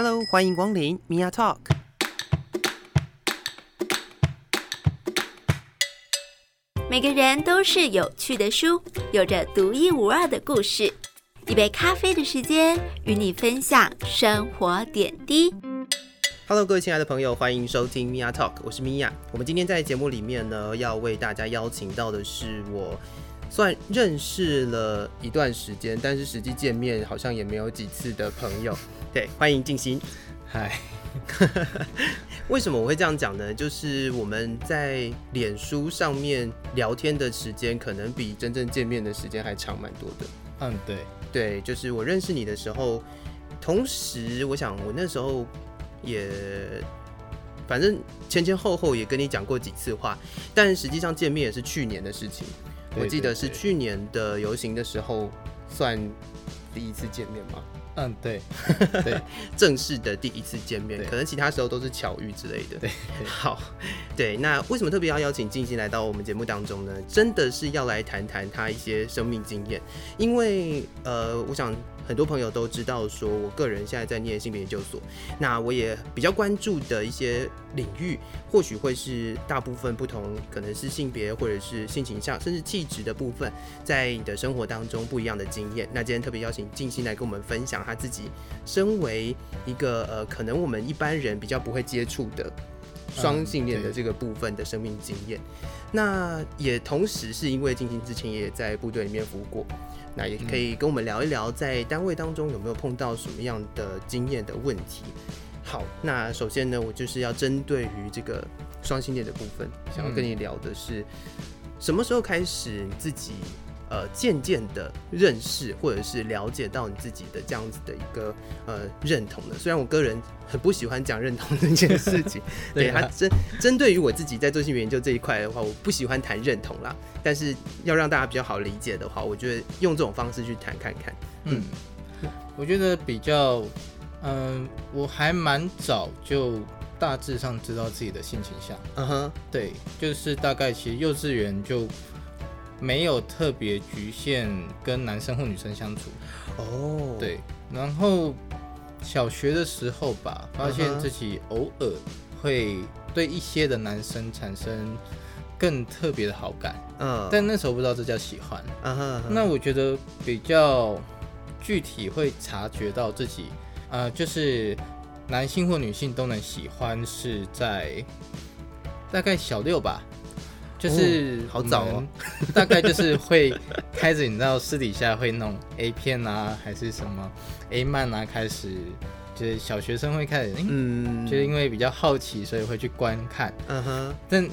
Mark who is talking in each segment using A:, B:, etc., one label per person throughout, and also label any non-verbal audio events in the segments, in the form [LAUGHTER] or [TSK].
A: Hello，欢迎光临 Mia Talk。
B: 每个人都是有趣的书，有着独一无二的故事。一杯咖啡的时间，与你分享生活点滴。
A: Hello，各位亲爱的朋友，欢迎收听 Mia Talk，我是 Mia。我们今天在节目里面呢，要为大家邀请到的是我算认识了一段时间，但是实际见面好像也没有几次的朋友。对，欢迎静心。
C: 嗨，[LAUGHS]
A: 为什么我会这样讲呢？就是我们在脸书上面聊天的时间，可能比真正见面的时间还长蛮多的。
C: 嗯，对，
A: 对，就是我认识你的时候，同时我想我那时候也，反正前前后后也跟你讲过几次话，但实际上见面也是去年的事情。
C: 对
A: 我记得是去年的游行的时候，算第一次见面吗？
C: 嗯，对，[LAUGHS] 对，
A: 正式的第一次见面，可能其他时候都是巧遇之类的。
C: 对，对
A: 好，对，那为什么特别要邀请静心来到我们节目当中呢？真的是要来谈谈他一些生命经验，因为呃，我想很多朋友都知道，说我个人现在在念性别研究所，那我也比较关注的一些领域，或许会是大部分不同，可能是性别或者是性倾向，甚至气质的部分，在你的生活当中不一样的经验。那今天特别邀请静心来跟我们分享他自己身为一个呃，可能我们一般人比较不会接触的双性恋的这个部分的生命经验。那也同时是因为静静之前也在部队里面服务过，那也可以跟我们聊一聊在单位当中有没有碰到什么样的经验的问题。好，那首先呢，我就是要针对于这个双性恋的部分，想要跟你聊的是，什么时候开始你自己呃渐渐的认识或者是了解到你自己的这样子的一个呃认同的？虽然我个人很不喜欢讲认同这件事情，[LAUGHS] 对针针对于我自己在做性别研究这一块的话，我不喜欢谈认同啦。但是要让大家比较好理解的话，我觉得用这种方式去谈看看。
C: 嗯，我觉得比较，嗯、我还蛮早就大致上知道自己的性倾向，
A: 嗯哼，
C: 对，就是大概其实幼稚园就没有特别局限跟男生或女生相处，
A: 哦，
C: 对，然后小学的时候吧，发现自己偶尔会对一些的男生产生更特别的好感，
A: 嗯，
C: 但那时候不知道这叫喜欢。
A: 嗯哼
C: 那我觉得比较具体会察觉到自己，呃，就是男性或女性都能喜欢，是在大概小六吧。就是
A: 哦好早哦，
C: 大概就是会开始，你知道私底下会弄 A 片啊，还是什么 A 漫啊，开始就是小学生会开始，嗯，
A: 嗯，
C: 就是因为比较好奇，所以会去观看。
A: 嗯哼，
C: 但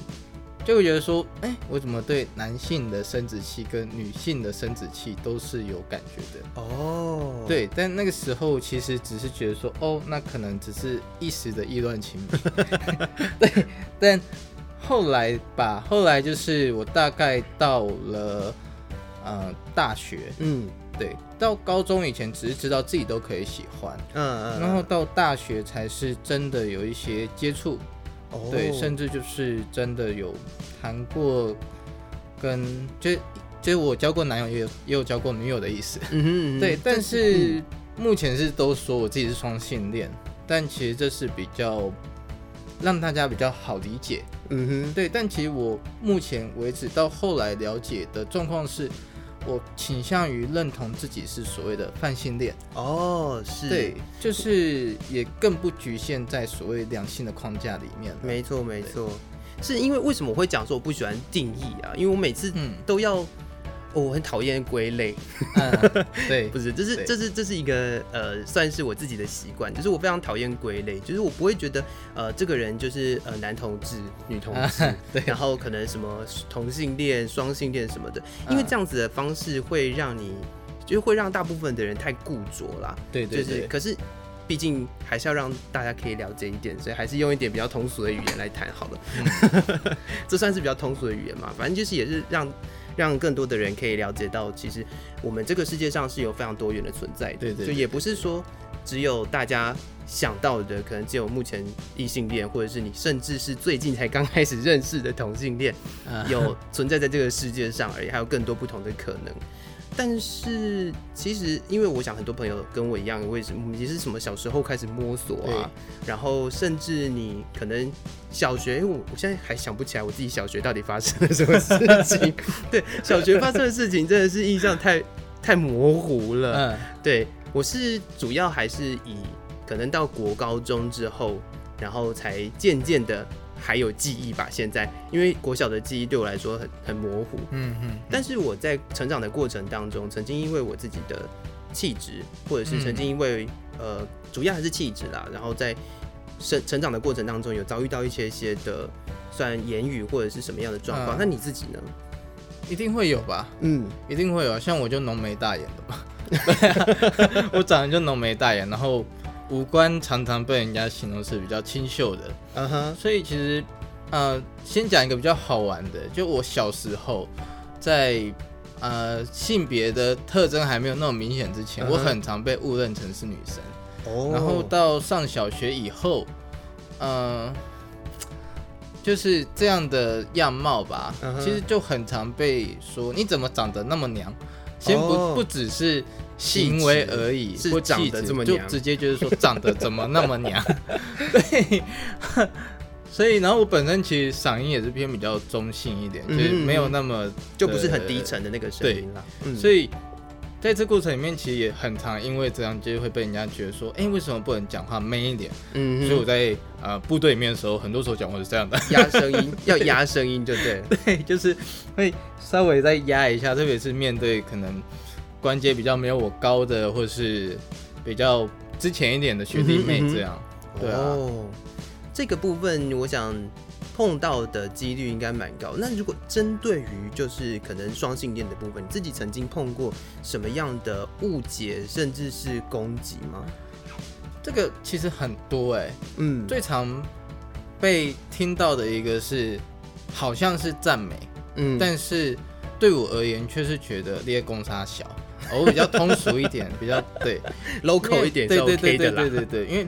C: 就会觉得说，哎、我怎么对男性的生殖器跟女性的生殖器都是有感觉的？
A: 哦，，
C: 对，但那个时候其实只是觉得说，哦，那可能只是一时的意乱情迷。[LAUGHS] [LAUGHS] 对，但后来吧，后来就是我大概到了呃大学，
A: 嗯。
C: 对，到高中以前只是知道自己都可以喜欢，
A: 嗯嗯，
C: 然后到大学才是真的有一些接触，
A: 哦。
C: 对，甚至就是真的有谈过跟就就是我交过男友，也有也有交过女友的意思。
A: 嗯哼嗯哼，[LAUGHS]
C: 对，但
A: 嗯。
C: 是目前是都说我自己是双性恋，但其实这是比较让大家比较好理解。
A: 嗯哼，
C: 对，但其实我目前为止到后来了解的状况是，我倾向于认同自己是所谓的泛性恋。
A: 哦，是，
C: 对，就是也更不局限在所谓两性的框架里面。
A: 没错没错，是因为为什么我会讲说我不喜欢定义啊？因为我每次
C: 嗯
A: 都要，哦，我很讨厌归类，
C: 嗯，[LAUGHS] 对
A: 不，是，这是这是这是一个呃，算是我自己的习惯，就是我非常讨厌归类，就是我不会觉得呃这个人就是呃男同志、女同志，
C: 啊对 [LAUGHS]
A: 然后可能什么同性恋、双性恋什么的，因为
C: 嗯
A: 这样子的方式会让你，就是会让大部分的人太固着啦。就是，
C: 对对对，
A: 可是毕竟还是要让大家可以了解一点，所以还是用一点比较通俗的语言来谈好了。
C: 嗯 [LAUGHS]
A: 这算是比较通俗的语言嘛？反正就是也是让让更多的人可以了解到，其实我们这个世界上是有非常多元的存在的。
C: 对对对
A: 就也不是说只有大家想到的，可能只有目前异性恋，或者是你甚至是最近才刚开始认识的同性恋，
C: 啊
A: 有存在在这个世界上而已，还有更多不同的可能。但是其实，因为我想很多朋友跟我一样，为什么也是什么小时候开始摸索啊，然后甚至你可能小学，我我现在还想不起来我自己小学到底发生了什么事情。[LAUGHS] 对，小学发生的事情真的是印象太 [LAUGHS] 太模糊了。嗯，对我是主要还是以可能到国高中之后，然后才渐渐的。还有记忆吧，现在因为国小的记忆对我来说很很模糊，嗯嗯，但是我在成长的过程当中，曾经因为我自己的气质，或者是曾经因为呃，主要还是气质啦，然后在生成长的过程当中，有遭遇到一些些的算言语或者是什么样的状况，那你自己呢？
C: 一定会有吧，嗯，一定会有，像我就浓眉大眼的嘛，[LAUGHS] [LAUGHS] 我长得就浓眉大眼，然后。五官常常被人家形容是比较清秀的，嗯哼，所以其实，呃，先讲一个比较好玩的，就我小时候，在呃性别的特征还没有那么明显之前，我很常被误认成是女生，哦，然后到上小学以后，嗯，就是这样的样貌吧，其实就很常被说你怎么长得那么娘，先不不只是。行为而已，
A: 是长得这么
C: 娘，就直接就是说长得怎么那么娘？对，[LAUGHS] 所以然后我本身其实嗓音也是偏比较中性一点，就是没有那么
A: 就不是很低沉的那个声音了。
C: 所以在这过程里面，其实也很常因为这样就会被人家觉得说，哎，为什么不能讲话 man 一点？嗯，所以我在呃部队里面的时候，很多时候讲话是这样的，
A: 压声音，要压声音，对不对？[LAUGHS]
C: 对，就是会稍微再压一下，特别是面对可能。关节比较没有我高的，或者是比较之前一点的学弟妹这样，对啊，
A: 这个部分我想碰到的几率应该蛮高。那如果针对于就是可能双性恋的部分，你自己曾经碰过什么样的误解，甚至是攻击吗？
C: 这个其实很多哎，嗯，最常被听到的一个是好像是赞美，嗯，但是对我而言却是觉得列公差小。我比较通俗一点，[LAUGHS] 比较对
A: ，local 一点，
C: 对对对对对对对，因为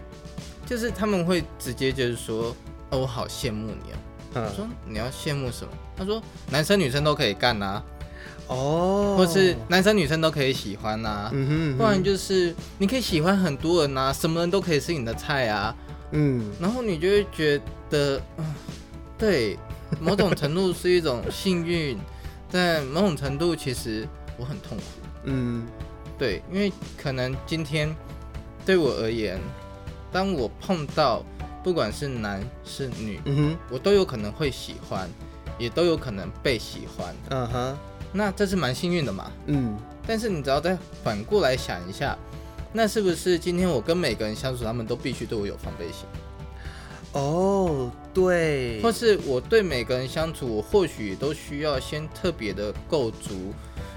C: 就是他们会直接就是说，哦，我好羡慕你哦。我说你要羡慕什么？他说男生女生都可以干呐，哦，或是男生女生都可以喜欢呐，嗯哼，不然就是你可以喜欢很多人呐，什么人都可以是你的菜啊，嗯，然后你就会觉得，对，某种程度是一种幸运，但某种程度其实我很痛苦。嗯，对，因为可能今天对我而言，当我碰到不管是男是女，嗯哼，我都有可能会喜欢，也都有可能被喜欢，嗯哼，那这是蛮幸运的嘛，嗯，但是你只要再反过来想一下，那是不是今天我跟每个人相处，他们都必须对我有防备心？
A: 哦，对，
C: 或是我对每个人相处，我或许都需要先特别的构筑。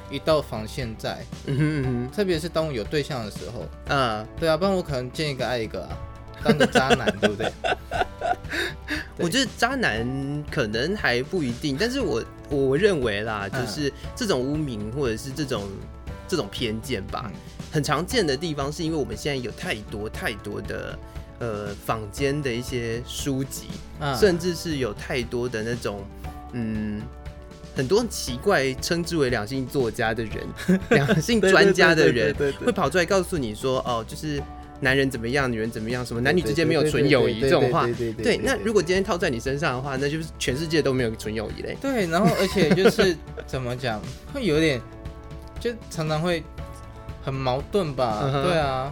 C: 一道防线在，嗯哼哼，特别是当我有对象的时候，啊，对啊，不然我可能见一个爱一个啊，当个渣男，对不 [LAUGHS] 对？
A: 我觉得渣男可能还不一定，但是我我认为啦，就是这种污名或者是这种这种偏见吧，很常见的地方是因为我们现在有太多太多的呃坊间的一些书籍，甚至是有太多的那种嗯。很多奇怪称之为两性作家的人，[LAUGHS] 两性专家的人，会跑出来告诉你说：“哦，就是男人怎么样，女人怎么样，什么男女之间没有纯友谊这种话。”对，那如果今天套在你身上的话，那就是全世界都没有纯友谊嘞。
C: 对，然后而且就是 [LAUGHS] 怎么讲，会有点，就常常会很矛盾吧？对啊，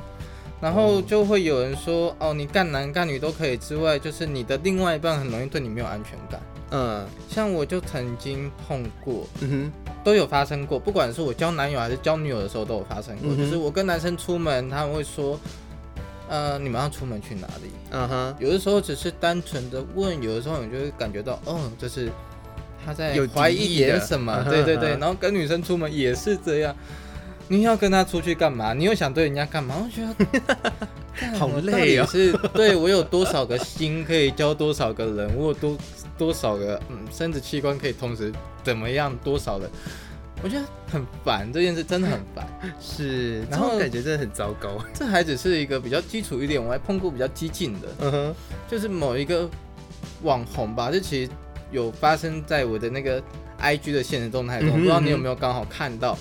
C: 然后就会有人说：“哦，你干男干女都可以之外，就是你的另外一半很容易对你没有安全感。”嗯，像我就曾经碰过，嗯哼，都有发生过。不管是我交男友还是交女友的时候，都有发生过。就是我跟男生出门，他们会说，呃，你们要出门去哪里？嗯哼，有的时候只是单纯的问，有的时候你就会感觉到，哦，就是他在怀疑点什么。对对对，然后跟女生出门也是这样。你要跟他出去干嘛？你又想对人家干嘛？我觉
A: 得好累啊！
C: 是对我有多少个心可以教多少个人？我有多多少个嗯生殖器官可以同时怎么样？多少人？我觉得很烦，这件事真的很烦。[LAUGHS]
A: 是，然后感觉真的很糟糕。
C: 这还只是一个比较基础一点，我还碰过比较激进的，嗯哼，就是某一个网红吧，这其实有发生在我的那个 IG 的现实动态中，不知道你有没有刚好看到。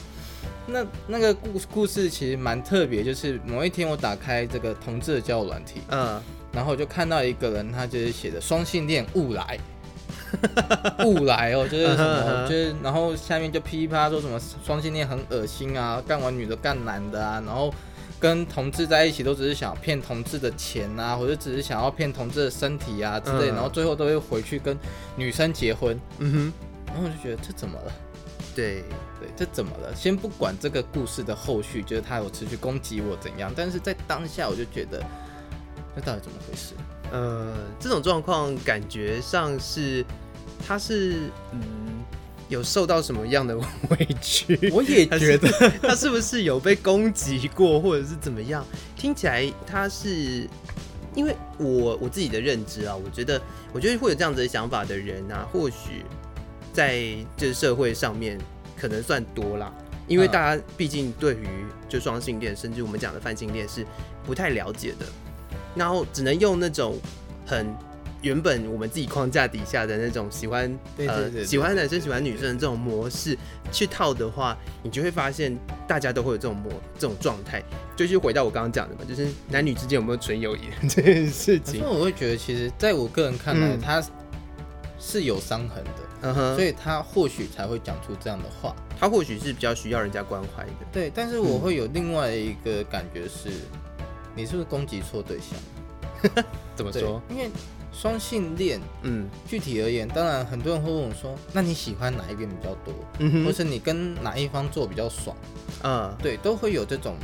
C: 那那个故故事其实蛮特别，就是某一天我打开这个同志的交友软体，
A: 嗯，
C: 然后我就看到一个人，他就是写的双性恋勿来，[LAUGHS] 勿来哦，就是什么，就是然后下面就噼里啪啦说什么双性恋很恶心啊，干完女的干男的啊，然后跟同志在一起都只是想骗同志的钱啊，或者只是想要骗同志的身体啊之类，
A: 嗯
C: 然后最后都会回去跟女生结婚，
A: 嗯哼
C: 然后我就觉得这怎么了？
A: 对，
C: 对，这怎么了？先不管这个故事的后续，就是他有持续攻击我怎样，但是在当下我就觉得，这到底怎么回事？
A: 呃，这种状况感觉上是他是嗯有受到什么样的委屈？[LAUGHS]
C: 我也觉得，
A: 他是不是有被攻击过，或者是怎么样？听起来他是，因为我我自己的认知啊，我觉得，我觉得会有这样子的想法的人啊，或许在这社会上面可能算多啦，因为
C: 嗯
A: 大家毕竟对于就双性恋，甚至我们讲的泛性恋是不太了解的，然后只能用那种很。原本我们自己框架底下的那种喜欢呃喜欢男生喜欢女生的这种模式去套的话，你就会发现大家都会有这种模这种状态，就是回到我刚刚讲的嘛，就是男女之间有没有纯友谊 [LAUGHS] 这件事情。
C: 因为我会觉得，其实在我个人看来，
A: 嗯
C: 他是有伤痕的，所以他或许才会讲出这样的话。
A: 他或许是比较需要人家关怀的。
C: 对，但是我会有另外一个感觉是，你是不是攻击错对象？[LAUGHS]
A: 怎么说？，
C: 因为双性恋
A: 嗯
C: 具体而言，当然很多人会问我说，那你喜欢哪一边比较多，
A: 嗯哼，
C: 或是你跟哪一方做比较爽？
A: 嗯，
C: 对，都会有这种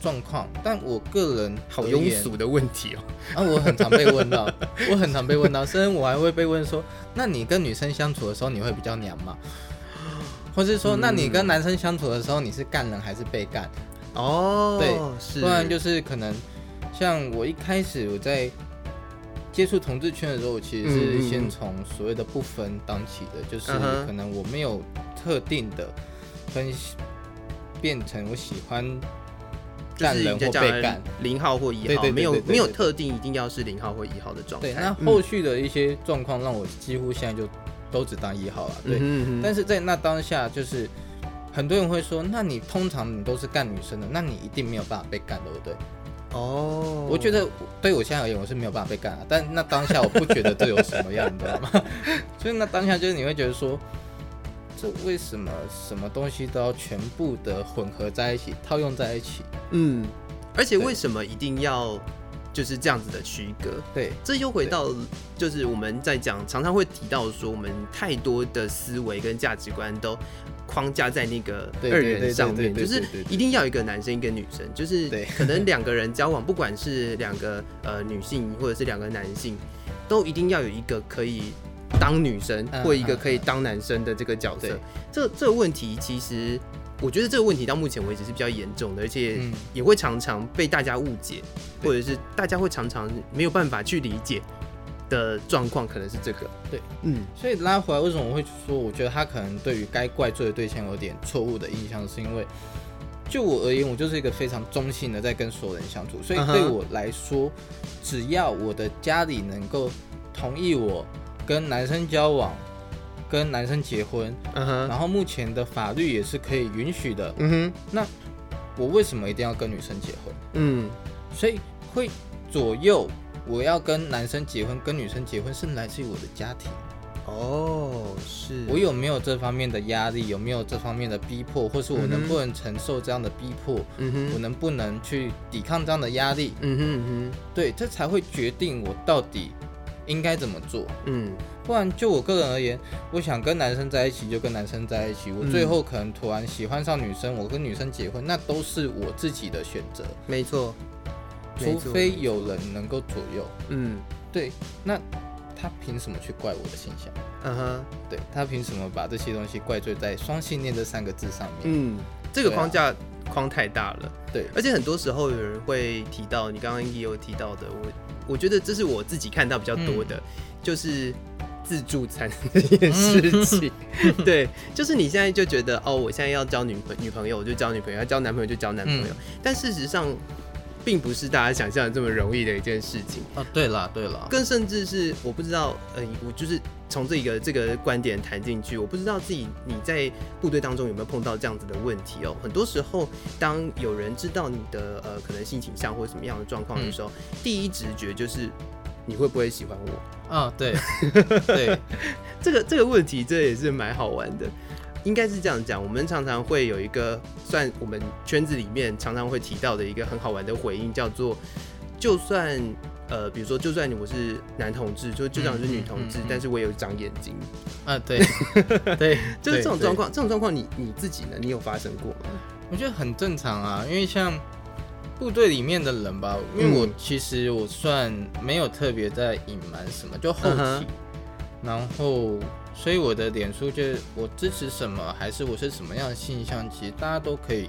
C: 状况。但我个人
A: 好庸俗的问题哦。
C: 啊，我很常被问到，[LAUGHS] 我很常被问到，甚至我还会被问说，那你跟女生相处的时候，你会比较娘吗？或是说，那你跟
A: 嗯
C: 男生相处的时候，你是干人还是被干？
A: 哦，
C: 对，
A: 是，
C: 不然就是可能像我一开始我在接触同志圈的时候，我其实是
A: 嗯
C: 先从所谓的不分当起的，就是可能我没有特定的分析变成我喜欢
A: 就是
C: 干人或被干。
A: 零号或一号，没有没有特定一定要是零号或一号的状态。
C: 对，那
A: 嗯
C: 后续的一些状况让我几乎现在就都只当一号了。对，但是在那当下，就是很多人会说，那你通常你都是干女生的，那你一定没有办法被干，对不对？
A: 哦，
C: 我觉得对我现在而言，我是没有办法被干啊。但那当下我不觉得这有什么样，你知道吗？所 [LAUGHS] 以那当下就是你会觉得说，这为什么什么东西都要全部的混合在一起，套用在一起？
A: 嗯，而且为什么一定要就是这样子的区隔？
C: 对，
A: 这又回到就是我们在讲，常常会提到说，我们太多的思维跟价值观都框架在那个二元上面，就是一定要一个男生一个女生，就是可能两个人交往，不管是两个呃女性或者是两个男性，都一定要有一个可以当女生
C: 嗯
A: 或一个
C: 嗯
A: 可以当男生的这个角色
C: 对。
A: 这这个问题其实。我觉得这个问题到目前为止是比较严重的，而且
C: 嗯。
A: 也会常常被大家误解，或者是大家会常常没有办法去理解的状况，可能是这个。
C: 对，
A: 嗯。
C: 所以拉回来，为什么我会说，我觉得他可能对于该怪罪的对象有点错误的印象，是因为就我而言，我就是一个非常中性的在跟所有人相处，所以对我来说，只要我的家里能够同意我跟男生交往，跟男生结婚，
A: 嗯哼，
C: 然后目前的法律也是可以允许的，
A: 嗯哼，
C: 我为什么一定要跟女生结婚？
A: 嗯。
C: 所以会左右我要跟男生结婚，跟女生结婚是来自于我的家庭。
A: 哦，是。
C: 我有没有这方面的压力，有没有这方面的逼迫，或是我能不能承受这样的逼迫，
A: 嗯哼，
C: 我能不能去抵抗这样的压力？
A: 嗯哼嗯
C: 对，这才会决定我到底应该怎么做。
A: 嗯
C: 不然就我个人而言，我想跟男生在一起就跟男生在一起，我
A: 嗯
C: 最后可能突然喜欢上女生，我跟女生结婚，那都是我自己的选择，
A: 没错，
C: 除非有人能够左右。
A: 嗯
C: 对，那他凭什么去怪我的形象？
A: 嗯哼，
C: 对他凭什么把这些东西怪罪在双性恋这三个字上面？
A: 嗯，这个框架框太大了。
C: 对，
A: 而且很多时候有人会提到，你刚刚也有提到的，我我觉得这是我自己看到比较多的，就是自助餐这件事情。[LAUGHS] 对，就是你现在就觉得哦，我现在要交女朋女朋友，我就交女朋友；要交男朋友就交男朋友。但事实上，并不是大家想象的这么容易的一件事情。
C: 哦，对了对了，
A: 更甚至是我不知道，呃，我就是从这个这个观点谈进去，我不知道自己你在部队当中有没有碰到这样子的问题哦。很多时候，当有人知道你的呃可能性倾向或者什么样的状况的时候，第一直觉就是你会不会喜欢我？
C: 啊，对 [LAUGHS] 对，
A: 这个这个问题这也是蛮好玩的。应该是这样讲，我们常常会有一个算我们圈子里面常常会提到的一个很好玩的回应，叫做就算呃，比如说就算我是男同志，就就算我是女同志，
C: 嗯嗯嗯
A: 但是我也有长眼睛，
C: 啊对对，[LAUGHS] [LAUGHS]
A: 就是这种状况。这种状况，你你自己呢？你有发生过吗？
C: 我觉得很正常啊，因为像部队里面的人吧，因为我
A: 嗯。
C: 其实我算没有特别在隐瞒什么，就后期，
A: 嗯
C: 然后所以我的脸书就是我支持什么，还是我是什么样的性象，其实大家都可以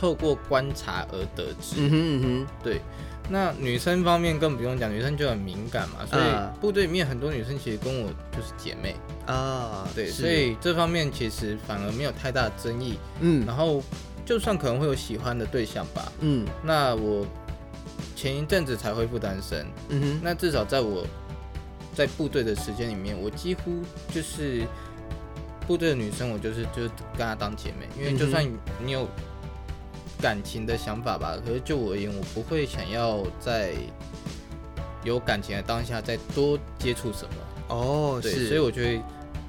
C: 透过观察而得知。
A: 嗯哼嗯
C: 对，那女生方面更不用讲，女生就很敏感嘛，所
A: 啊。
C: 以部队里面很多女生其实跟我就是姐妹，
A: 啊，
C: 对，所以这方面其实反而没有太大的争议。
A: 嗯。
C: 然后就算可能会有喜欢的对象吧，
A: 嗯。
C: 那我前一阵子才恢复单身，
A: 嗯哼。
C: 那至少在我在部队的时间里面，我几乎就是部队的女生，我就是就是跟她当姐妹，因为就算你有感情的想法吧，可是就我而言，我不会想要在有感情的当下再多接触什么，
A: 哦，
C: 对，所以我就会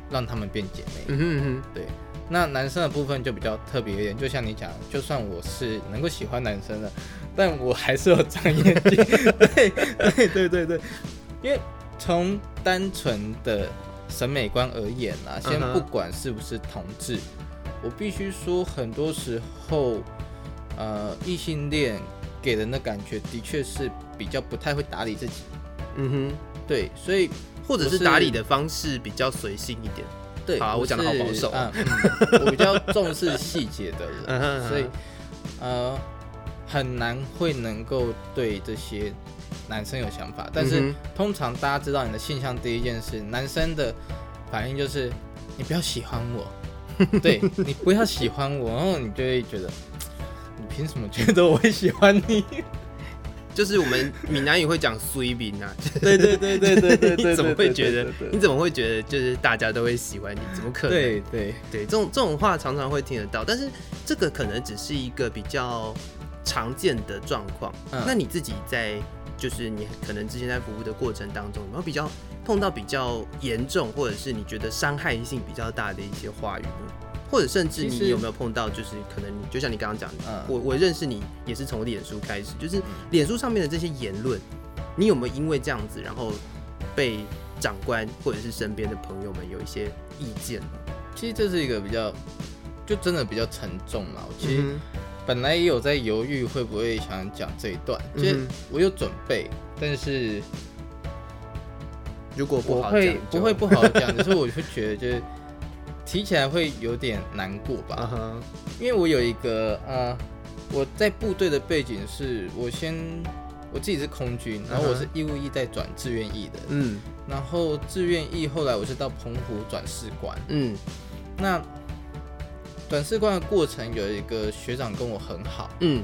C: 让她们变姐妹。
A: 嗯哼嗯哼
C: 那男生的部分就比较特别一点，就像你讲，就算我是能够喜欢男生的，但我还是有长眼睛。[LAUGHS] 对对对对对，因为从单纯的审美观而言啊，先不管是不是同志，我必须说，很多时候，呃，异性恋给人的感觉的确是比较不太会打理自己。
A: 嗯哼，
C: 对，所以
A: 或者
C: 是
A: 打理的方式比较随性一点。
C: 对，
A: 好我讲的好保守
C: 嗯嗯我比较重视细节的人，[LAUGHS]
A: 嗯哼嗯哼
C: 所以呃很难会能够对这些男生有想法。但是、
A: 嗯
C: 通常大家知道你的性向，第一件事，男生的反应就是你不要喜欢我，对你不要喜欢我，然后你就会觉得 [TSK] 你凭什么觉得我会喜欢你？
A: 就是我们闽南语会讲“随饼”啊，
C: 对对对对对对对，
A: 你怎么会觉得你怎么会觉得就是大家都会喜欢你？怎么可能？
C: 对对
A: 对，这种这种话常常会听得到，但是这个可能只是一个比较常见的状况。
C: 嗯
A: 那你自己在就是你可能之前在服务的过程当中，有没有比较碰到比较严重，或者是你觉得伤害性比较大的一些话语呢？或者甚至你有没有碰到，就是可能你就像你刚刚讲的，
C: 嗯
A: 我我认识你也是从脸书开始，就是脸书上面的这些言论，你有没有因为这样子，然后被长官或者是身边的朋友们有一些意见呢？
C: 其实这是一个比较，就真的比较沉重嘛。我其实
A: 嗯
C: 本来也有在犹豫会不会想讲这一段，其实我有准备，但是
A: 如果不好讲
C: 不会不好讲，只是我会觉得就是提起来会有点难过吧。因为我有一个呃，我在部队的背景是我先我自己是空军，然后我是义务役再转志愿役的，
A: 嗯。
C: 然后志愿役后来我是到澎湖转士官。
A: 嗯。
C: 那转士官的过程有一个学长跟我很好，
A: 嗯。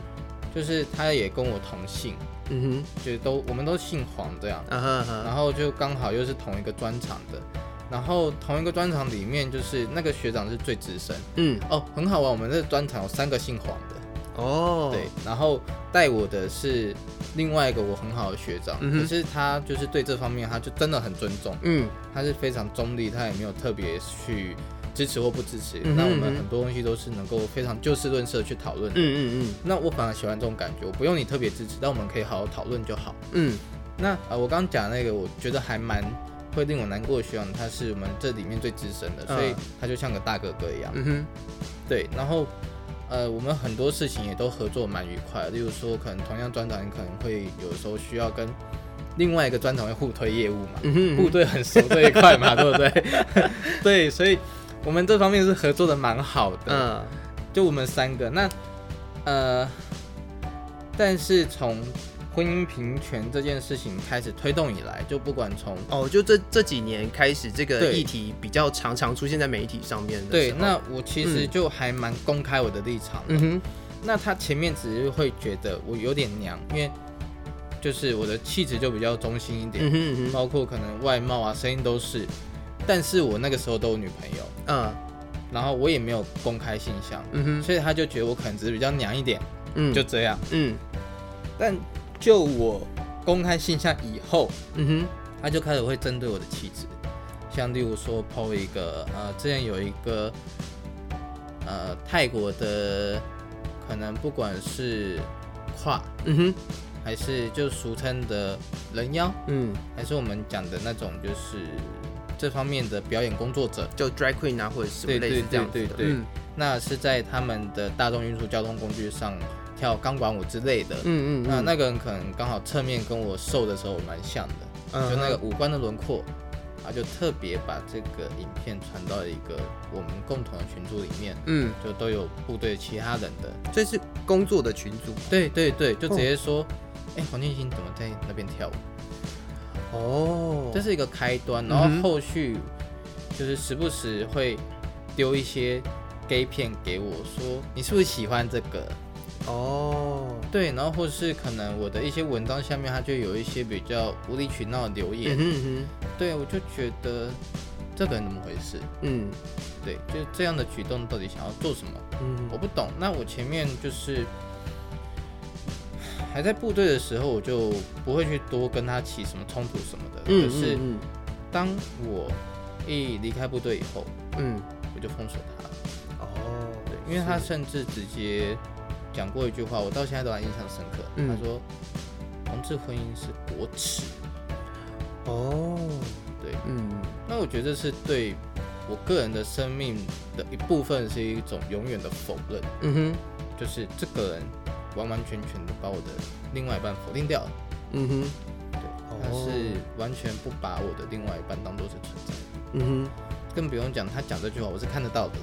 C: 就是他也跟我同姓，
A: 嗯哼。
C: 就是都我们都姓黄这样，然后就刚好又是同一个专场的，然后同一个专场里面就是那个学长是最资深
A: 嗯
C: 哦，很好玩，我们这个专场有三个姓黄的。
A: 哦，
C: 对，然后带我的是另外一个我很好的学长，
A: 嗯
C: 可是他就是对这方面他就真的很尊重，
A: 嗯
C: 他是非常中立，他也没有特别去支持或不支持。
A: 嗯
C: 那我们很多东西都是能够非常就事论事地去讨论的。
A: 嗯嗯
C: 那我反而喜欢这种感觉，我不用你特别支持，但我们可以好好讨论就好。
A: 嗯
C: 那啊、呃我刚刚讲那个，我觉得还蛮会令我难过的学长，他是我们这里面最资深的，所以
A: 嗯
C: 他就像个大哥哥一样。
A: 嗯哼，
C: 对，然后呃，我们很多事情也都合作蛮愉快的，例如说，可能同样专长，你可能会有时候需要跟另外一个专长会互推业务嘛，
A: 嗯哼，
C: 部队很熟这一块嘛，[LAUGHS] 对不对？对，所以我们这方面是合作的蛮好的，
A: 嗯
C: 就我们三个。那呃，但是从婚姻平权这件事情开始推动以来，就不管从
A: 哦，就这这几年开始，这个议题比较常常出现在媒体上面的
C: 对，那我其实
A: 嗯。
C: 就还蛮公开我的立场的。
A: 嗯哼。
C: 那他前面只是会觉得我有点娘，因为就是我的气质就比较中性一点，
A: 嗯哼嗯哼，
C: 包括可能外貌啊、声音都是。但是我那个时候都有女朋友，
A: 嗯。
C: 然后我也没有公开性向，
A: 嗯哼，
C: 所以他就觉得我可能只是比较娘一点，
A: 嗯。
C: 就这样。
A: 嗯。
C: 但就我公开性向以后，
A: 嗯哼。
C: 他就开始会针对我的气质，像例如说 PO 一个呃，之前有一个呃泰国的，可能不管是
A: 跨嗯哼。
C: 还是就俗称的人妖，
A: 嗯，
C: 还是我们讲的那种就是这方面的表演工作者，
A: 就 drag queen 啊或者什么
C: 对对
A: 类似这样子的，
C: 对对对。
A: 嗯。
C: 那是在他们的大众运输交通工具上跳钢管舞之类的。
A: 嗯嗯，
C: 那那个人可能刚好侧面跟我瘦的时候蛮像的，
A: 嗯
C: 就那个五官的轮廓，他就特别把这个影片传到一个我们共同的群组里面，
A: 嗯，
C: 就都有部队其他人的，
A: 这是工作的群组。
C: 对对对，就直接说，
A: 哦
C: 哎、黄建新怎么在那边跳舞？
A: 哦，
C: 这是一个开端，然后后续就是时不时会丢一些 gay 片给我说，你是不是喜欢这个？
A: 哦，
C: 对，然后或是可能我的一些文章下面，它就有一些比较无理取闹的留言，
A: 嗯哼嗯
C: 对我就觉得这个人怎么回事？
A: 嗯
C: 对，就是这样的举动到底想要做什么？
A: 嗯
C: 我不懂。那我前面就是还在部队的时候，我就不会去多跟他起什么冲突什么的。
A: 嗯
C: 可是
A: 嗯
C: 当我一离开部队以后，
A: 嗯
C: 我就封锁他。
A: 哦，
C: 对，因为他
A: 是
C: 甚至直接讲过一句话，我到现在都还印象深刻。
A: 嗯。
C: 他说：“同志婚姻是国耻。
A: 哦，”
C: 对，
A: 嗯。
C: 那我觉得这是对我个人的生命的一部分是一种永远的否认，
A: 嗯哼。
C: 就是这个人完完全全的把我的另外一半否定掉。了。
A: 嗯哼。
C: 对，他
A: 哦
C: 是完全不把我的另外一半当做是存在，
A: 嗯哼，
C: 更不用讲他讲这句话我是看得到的，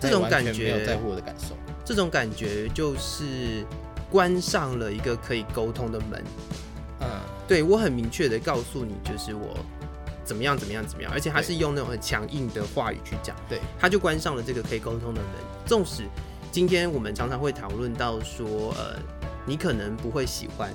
A: 这种
C: 感觉没有在乎我的感受。
A: 这种感觉就是关上了一个可以沟通的门。
C: 嗯，
A: 对我很明确的告诉你，就是我怎么样怎么样怎么样，而且他是用那种很强硬的话语去讲，
C: 对，
A: 他就关上了这个可以沟通的门。纵使今天我们常常会讨论到说，呃，你可能不会喜欢，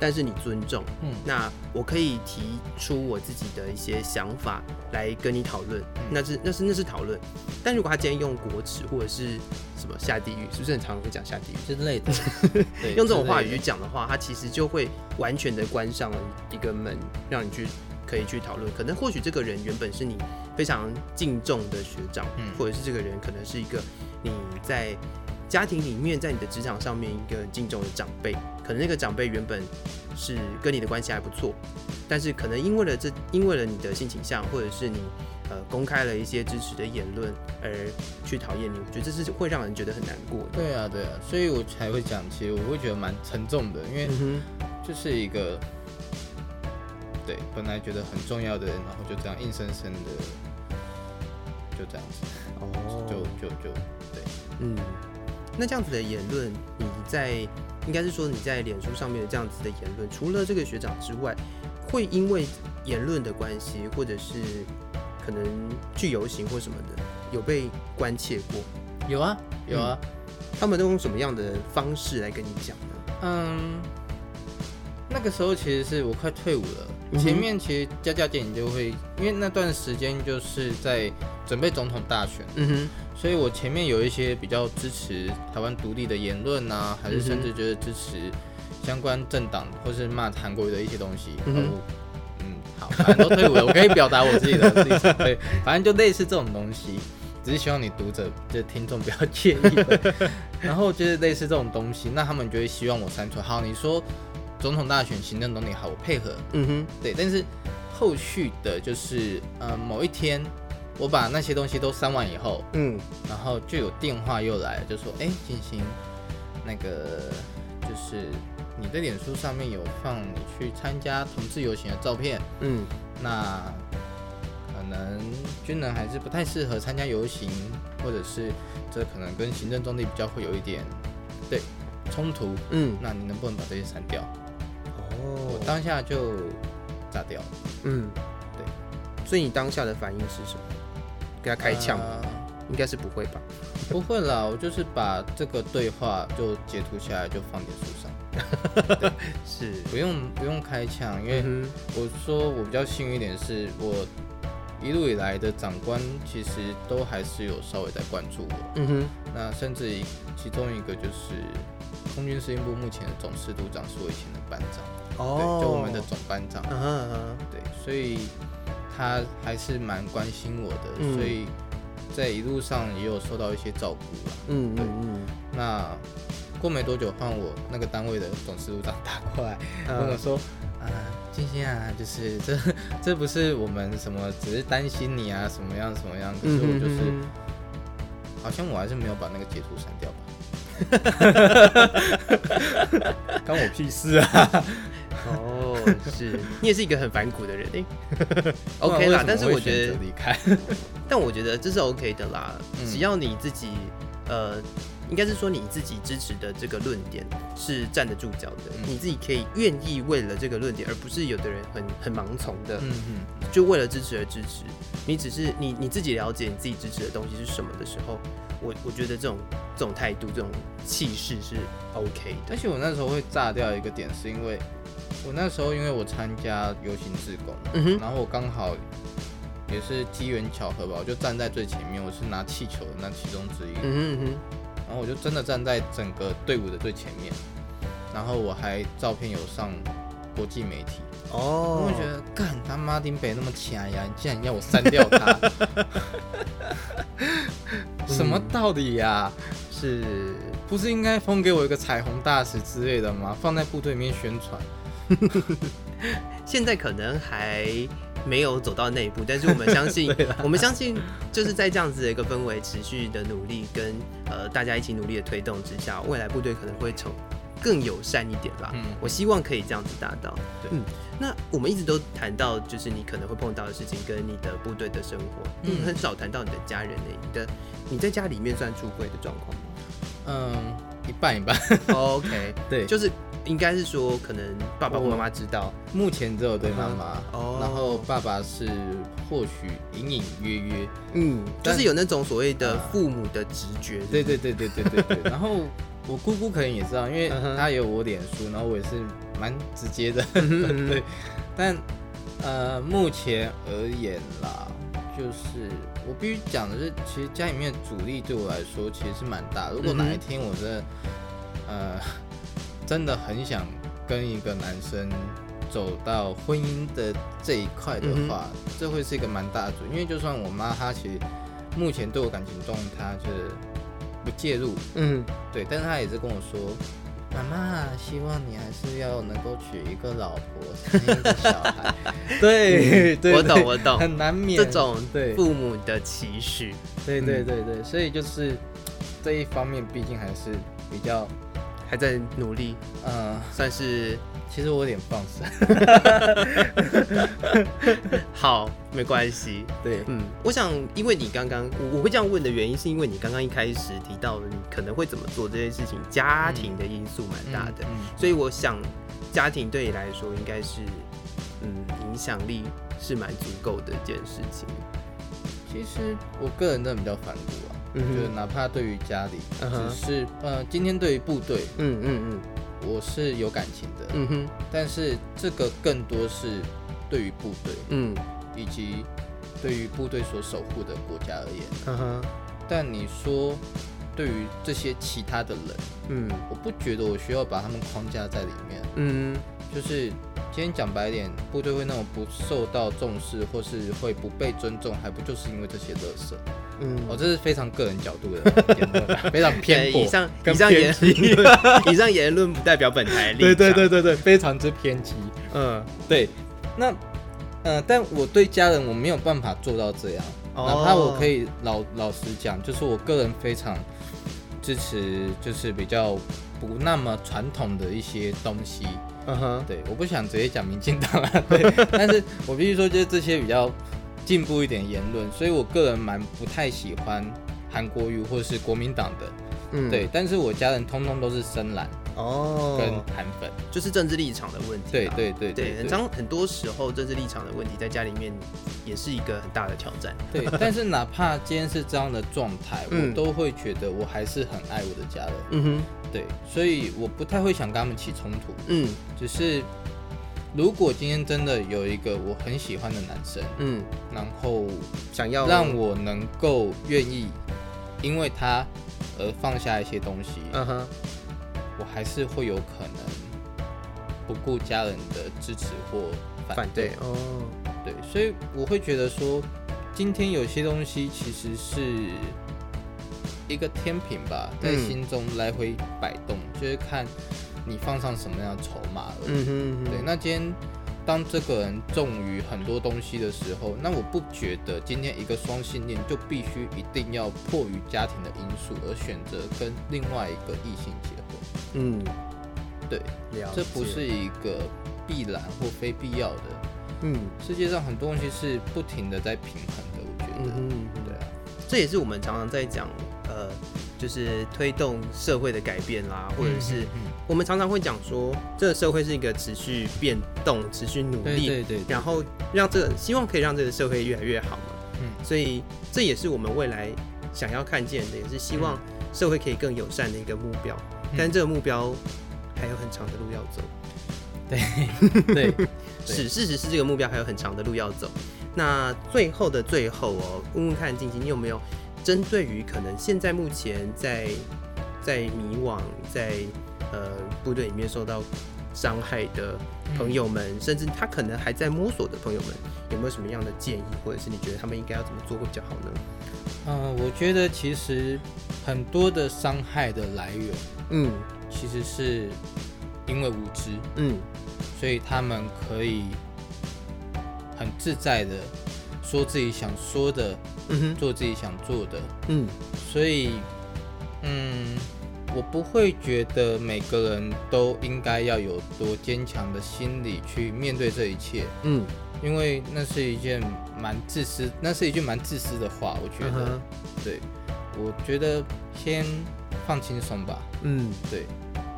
A: 但是你尊重，
C: 嗯
A: 那我可以提出我自己的一些想法来跟你讨论，
C: 嗯
A: 那是那是那是讨论。但如果他今天用国耻或者是什么下地狱，是不是很常会讲下地狱？
C: 之类的，[LAUGHS] 对
A: 用这种话语去讲的话，他其实就会完全的关上了一个门，让你去可以去讨论。可能或许这个人原本是你非常敬重的学长，
C: 嗯
A: 或者是这个人可能是一个你在家庭里面，在你的职场上面一个敬重的长辈。可能那个长辈原本是跟你的关系还不错，但是可能因为了这因为了你的性倾向，或者是你呃公开了一些支持的言论而去讨厌你，我觉得这是会让人觉得很难过的。
C: 对啊，对啊，所以我才会讲，其实我会觉得蛮沉重的，因为
A: 嗯
C: 就是一个对本来觉得很重要的人，然后就这样硬生生的就这样子，
A: 哼，哦。
C: 就就就对，
A: 嗯，那这样子的言论，你在应该是说你在脸书上面的这样子的言论，除了这个学长之外，会因为言论的关系，或者是可能去游行或什么的，有被关切过？
C: 有啊有啊，
A: 他们都用什么样的方式来跟你讲呢？
C: 嗯。那个时候其实是我快退伍了，
A: 嗯
C: 前面其实家家电影就会，因为那段时间就是在准备总统大选，
A: 嗯哼，
C: 所以我前面有一些比较支持台湾独立的言论啊，还是甚至觉得支持相关政党或是骂韩国瑜的一些东西。
A: 嗯哼
C: 然后嗯，好，反正都退伍了，我可以表达我自己的 [LAUGHS] 立场。对，反正就类似这种东西，只是希望你读者就听众不要介意。[LAUGHS] 然后就是类似这种东西，那他们就会希望我删除。好，你说总统大选、行政总理好，我配合。
A: 嗯哼，
C: 对，但是后续的就是呃某一天，我把那些东西都删完以后，
A: 嗯。
C: 然后就有电话又来了，就说：“哎，金星那个就是你的脸书上面有放你去参加同志游行的照片，
A: 嗯。
C: 那可能军人还是不太适合参加游行，或者是这可能跟行政中立比较会有一点对冲突，
A: 嗯，
C: 那你能不能把这些删掉？”我
A: 哦，
C: 当下就炸掉了。
A: 嗯，
C: 对，
A: 所以你当下的反应是什么？给他开枪。应该是不会吧？
C: 不会啦，我就是把这个对话就截图下来，就放点书上，[LAUGHS]
A: 是，
C: 不用不用开枪，因为
A: 嗯
C: 我说我比较幸运一点是，我一路以来的长官其实都还是有稍微在关注我，
A: 嗯哼，
C: 那甚至其中一个就是空军司令部目前的总司督长是我以前的班长，对，就我们的总班长，
A: 嗯哼嗯哼，
C: 对，所以他还是蛮关心我的，
A: 嗯。
C: 所以在一路上也有受到一些照顾啦。对
A: 嗯嗯。
C: 那过没多久，换我那个单位的总司督长打过来
A: 嗯，
C: 跟我说：“啊，金星啊，就是 [LAUGHS] 这这不是我们什么，只是担心你啊，什么样什么样，可是我就是、
A: 嗯。
C: 好像我还是没有把那个截图删掉吧。[LAUGHS] [LAUGHS] 关我屁事啊！
A: 哦，是你也是一个很反骨的人诶。
C: 不然
A: OK 啦但是我觉得，
C: 离开，[LAUGHS]
A: 但我觉得这是 OK 的啦，
C: 嗯
A: 只要你自己呃。应该是说你自己支持的这个论点是站得住脚的，
C: 嗯
A: 你自己可以愿意为了这个论点，而不是有的人很很盲从的，
C: 嗯嗯，
A: 就为了支持而支持。你只是你你自己了解你自己支持的东西是什么的时候，我我觉得这种这种态度、这种气势是 OK 的。
C: 而且我那时候会炸掉一个点，是因为我那时候因为我参加游行自工，
A: 嗯，
C: 然后我刚好也是机缘巧合吧，我就站在最前面，我是拿气球的那其中之一，
A: 嗯哼嗯
C: 然后我就真的站在整个队伍的最前面，然后我还照片有上国际媒体，
A: 哼，哦。
C: 我会觉得干他妈丁北那么强呀，你竟然要我删掉他，[LAUGHS] 什么道理呀、
A: 是
C: 不是应该封给我一个彩虹大使之类的吗？放在部队里面宣传。[LAUGHS]
A: 现在可能还没有走到那一步，但是我们相信，[LAUGHS] 我们相信就是在这样子的一个氛围持续的努力跟呃大家一起努力的推动之下，未来部队可能会从更友善一点啦。
C: 嗯
A: 我希望可以这样子达到。
C: 对
A: 嗯，那我们一直都谈到就是你可能会碰到的事情跟你的部队的生活，
C: 嗯
A: 你很少谈到你的家人呢、你的你在家里面算出柜的状况吗
C: 嗯，一半一半。
A: ？OK，[LAUGHS]
C: 对，
A: 就是应该是说可能爸爸或妈妈知道，
C: 目前只有对妈妈，
A: 哦
C: 然后爸爸是或许隐隐约约。
A: 嗯，就
C: 但
A: 是有那种所谓的
C: 啊
A: 父母的直觉。
C: 对对对对对对对。[LAUGHS] 然后我姑姑可能也知道，因为
A: 嗯哼
C: 她有我脸书，然后我也是蛮直接的。对，但呃，目前而言啦，就是我必须讲的是，其实家里面的阻力对我来说其实是蛮大的。如果哪一
A: 嗯
C: 天我真的呃真的很想跟一个男生走到婚姻的这一块的话，这会是一个蛮大的。因为就算我妈她其实目前对我感情中她就是不介入，
A: 嗯，
C: 对，但是她也是跟我说。妈妈，希望你还是要能够娶一个老婆，生一个小孩。[LAUGHS] 对，对，
A: 我懂我懂
C: 很难免
A: 这种
C: 对，
A: 父母的期许，
C: 对对
A: 嗯
C: 对对，所以就是这一方面，毕竟还是比较，
A: 还在努力，
C: 呃，
A: 算是
C: 其实我有点放松。[LAUGHS]
A: 好，没关系。
C: 对，
A: 嗯，我想，因为你刚刚我我会这样问的原因，是因为你刚刚一开始提到你可能会怎么做这件事情，家庭的因素蛮大的，
C: 嗯，
A: 所以我想家庭对你来说应该是，嗯，影响力是蛮足够的一件事情。
C: 其实我个人真的比较反骨啊，
A: 嗯
C: 就是哪怕对于家里，
A: 嗯
C: 只是呃，今天对于部队，
A: 嗯嗯嗯。
C: 我是有感情的，
A: 嗯哼。
C: 但是这个更多是对于部队
A: 嗯。
C: 以及对于部队所守护的国家而言。
A: 嗯哼。
C: 但你说对于这些其他的人，
A: 嗯。
C: 我不觉得我需要把他们框架在里面。
A: 嗯。
C: 就是今天讲白点，部队会那种不受到重视，或是会不被尊重，还不就是因为这些垃圾？
A: 嗯
C: 哦，这是非常个人角度的 [LAUGHS] 言论啊，非常偏颇。
A: 以上以上言
C: 论 [LAUGHS]
A: 以上言论不代表本台立
C: 对对对对对，非常之偏激。
A: 嗯，
C: 对，那呃，但我对家人我没有办法做到这样，
A: 哦
C: 哪怕我可以老老实讲，就是我个人非常支持，就是比较不那么传统的一些东西。
A: 嗯哼，
C: 对，我不想直接讲民进党啊，对，[LAUGHS] 但是我必须说，就是这些比较进步一点言论，所以我个人蛮不太喜欢韩国瑜或是国民党的，
A: 嗯。
C: 对，但是我家人通通都是深蓝，
A: 哦，
C: 跟韩粉。
A: 就是政治立场的问题啊。
C: 对对对
A: 对，
C: 对
A: 很常很多时候政治立场的问题在家里面也是一个很大的挑战。
C: 对，[LAUGHS] 但是哪怕今天是这样的状态，
A: 嗯
C: 我都会觉得我还是很爱我的家人。
A: 嗯哼，
C: 对，所以我不太会想跟他们起冲突。
A: 嗯
C: 只是如果今天真的有一个我很喜欢的男生，
A: 嗯，
C: 然后
A: 想要
C: 让我能够愿意因为他而放下一些东西，
A: 嗯哼，
C: 我还是会有可能不顾家人的支持或反
A: 反对哦，
C: 对，所以我会觉得说，今天有些东西其实是一个天平吧，在
A: 嗯
C: 心中来回摆动，就是看你放上什么样的筹码了。
A: 嗯哼嗯哼，
C: 对，那今天当这个人重于很多东西的时候，那我不觉得今天一个双性恋就必须一定要迫于家庭的因素而选择跟另外一个异性结婚。
A: 嗯，
C: 对，这不是一个必然或非必要的。
A: 嗯
C: 世界上很多东西是不停的在平衡的，我觉得。
A: 嗯哼，
C: 对啊，
A: 这也是我们常常在讲，呃，就是推动社会的改变啦，或者是
C: 嗯
A: 我们常常会讲说，这个社会是一个持续变动、持续努力，
C: 对对对，
A: 然后让这个希望可以让这个社会越来越好嘛。
C: 嗯
A: 所以这也是我们未来想要看见的，也是希望社会可以更友善的一个目标。
C: 嗯
A: 但这个目标还有很长的路要走。
C: 对，[LAUGHS] 对
A: 是，事实是这个目标还有很长的路要走。那最后的最后哦，问问看，静静，你有没有针对于可能现在目前在在迷惘、在呃部队里面受到伤害的朋友们，甚至他可能还在摸索的朋友们，有没有什么样的建议，或者是你觉得他们应该要怎么做会比较好呢？
C: 嗯、我觉得其实很多的伤害的来源
A: 嗯。
C: 其实是因为无知，
A: 嗯。
C: 所以他们可以很自在的说自己想说的，
A: 嗯哼。
C: 做自己想做的，
A: 嗯。
C: 所以，嗯，我不会觉得每个人都应该要有多坚强的心理去面对这一切，
A: 嗯，
C: 因为那是一件蛮自私，那是一句蛮自私的话，我觉得。
A: 嗯
C: 对，我觉得先放轻松吧。
A: 嗯
C: 对，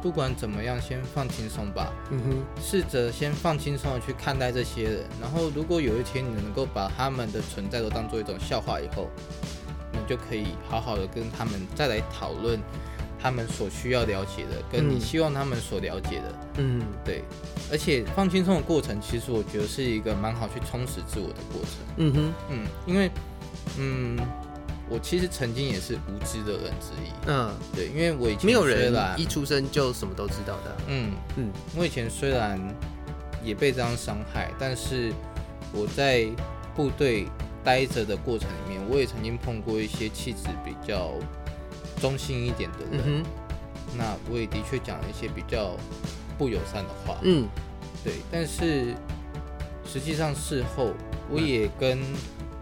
C: 不管怎么样，先放轻松吧。
A: 嗯哼
C: 试着先放轻松的去看待这些人，然后如果有一天你能够把他们的存在都当做一种笑话以后，你就可以好好的跟他们再来讨论他们所需要了解的，跟你
A: 嗯
C: 希望他们所了解的。
A: 嗯
C: 对，而且放轻松的过程，其实我觉得是一个蛮好去充实自我的过程。
A: 嗯哼
C: 嗯，因为嗯，我其实曾经也是无知的人之一。
A: 嗯，
C: 对，因为我以前
A: 没有人
C: 虽然
A: 一出生就什么都知道的啊。
C: 嗯
A: 嗯
C: 我以前虽然也被这样伤害，但是我在部队待着的过程里面，我也曾经碰过一些气质比较中性一点的人，
A: 嗯
C: 那我也的确讲了一些比较不友善的话，
A: 嗯。
C: 对，但是实际上事后我也跟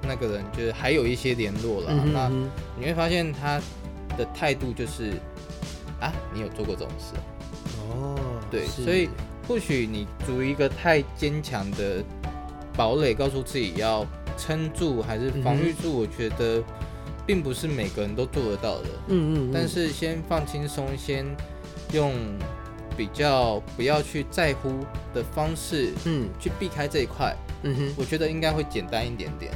C: 那个人就是还有一些联络了，那你会发现他的态度就是啊，你有做过这种事？
A: 哦，
C: 对，所以或许你筑一个太坚强的堡垒，告诉自己要撑住还是防御住，我觉得并不是每个人都做得到的。
A: 嗯嗯，嗯。
C: 但是先放轻松，先用比较不要去在乎的方式
A: 嗯。
C: 去避开这一块，
A: 嗯哼，
C: 我觉得应该会简单一点点。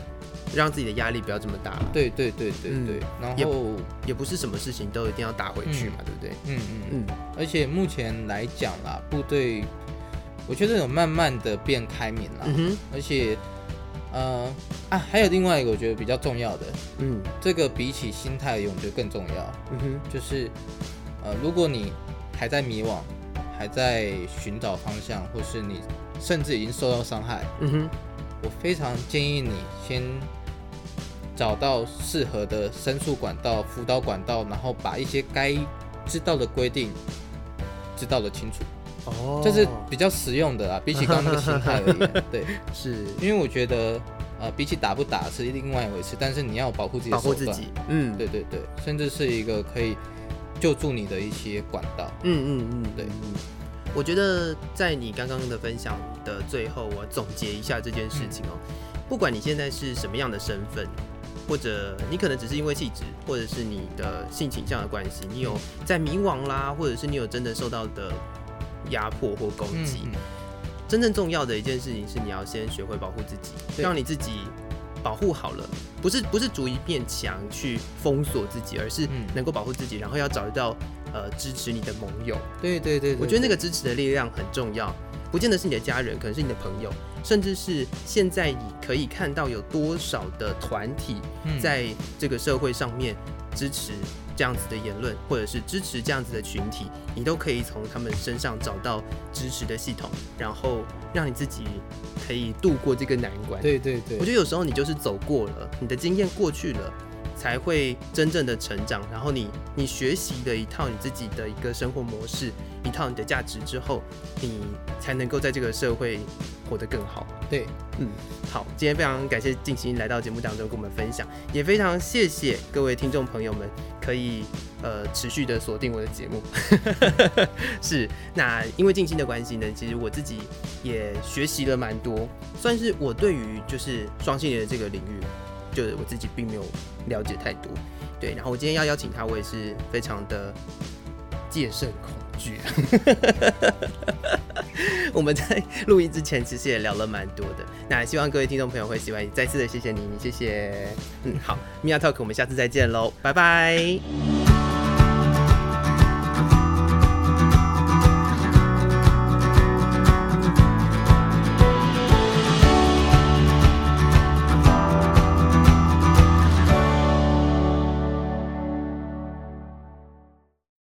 A: 让自己的压力不要这么大。，
C: 对对对对
A: 嗯。
C: 对，然后
A: 也不是什么事情都一定要打回去嘛，对不对？
C: 嗯嗯
A: 嗯。
C: 而且目前来讲啦，部队我觉得有慢慢的变开明了，
A: 嗯哼。
C: 而且呃啊，还有另外一个我觉得比较重要的，
A: 嗯。
C: 这个比起心态而言，我觉得更重要，
A: 嗯哼。
C: 就是呃，如果你还在迷惘，还在寻找方向，或是你甚至已经受到伤害，
A: 嗯哼。
C: 我非常建议你先找到适合的申诉管道、辅导管道，然后把一些该知道的规定知道的清楚，
A: 哦，
C: 就是比较实用的啦，比起刚刚那个心态而言，[LAUGHS] 对，
A: 是。
C: 因为我觉得呃，比起打不打是另外一回事，但是你要保护自己的手段，
A: 保护自己。嗯，
C: 对对对，甚至是一个可以救助你的一些管道，
A: 嗯嗯嗯，
C: 对。
A: 嗯。我觉得在你刚刚的分享的最后，我总结一下这件事情哦。不管你现在是什么样的身份，或者你可能只是因为气质，或者是你的性倾向的关系，你有在迷惘啦，或者是你有真的受到的压迫或攻击。
C: 嗯
A: 真正重要的一件事情是，你要先学会保护自己，让你自己保护好了，不是不是逐一变强去封锁自己，而是
C: 嗯
A: 能够保护自己，然后要找到呃支持你的盟友。
C: 对对对对
A: 我觉得那个支持的力量很重要，不见得是你的家人，可能是你的朋友，甚至是现在你可以看到有多少的团体
C: 嗯
A: 在这个社会上面支持这样子的言论，或者是支持这样子的群体，你都可以从他们身上找到支持的系统，然后让你自己可以度过这个难关。
C: 对对对，
A: 我觉得有时候你就是走过了，你的经验过去了，才会真正的成长。然后你你学习的一套你自己的一个生活模式，一套你的价值之后，你才能够在这个社会活得更好。
C: 对
A: 嗯，好，今天非常感谢静心来到节目当中跟我们分享，也非常谢谢各位听众朋友们可以呃持续的锁定我的节目。[LAUGHS] 是，那因为静心的关系呢，其实我自己也学习了蛮多，算是我对于就是双性恋的这个领域，就是我自己并没有了解太多。对，然后我今天要邀请他，我也是非常的戒慎恐剧。[LAUGHS] 我们在录音之前其实也聊了蛮多的，那希望各位听众朋友会喜欢。再次的谢谢你，谢谢。嗯，好，，Mia Talk，我们下次再见喽，拜拜。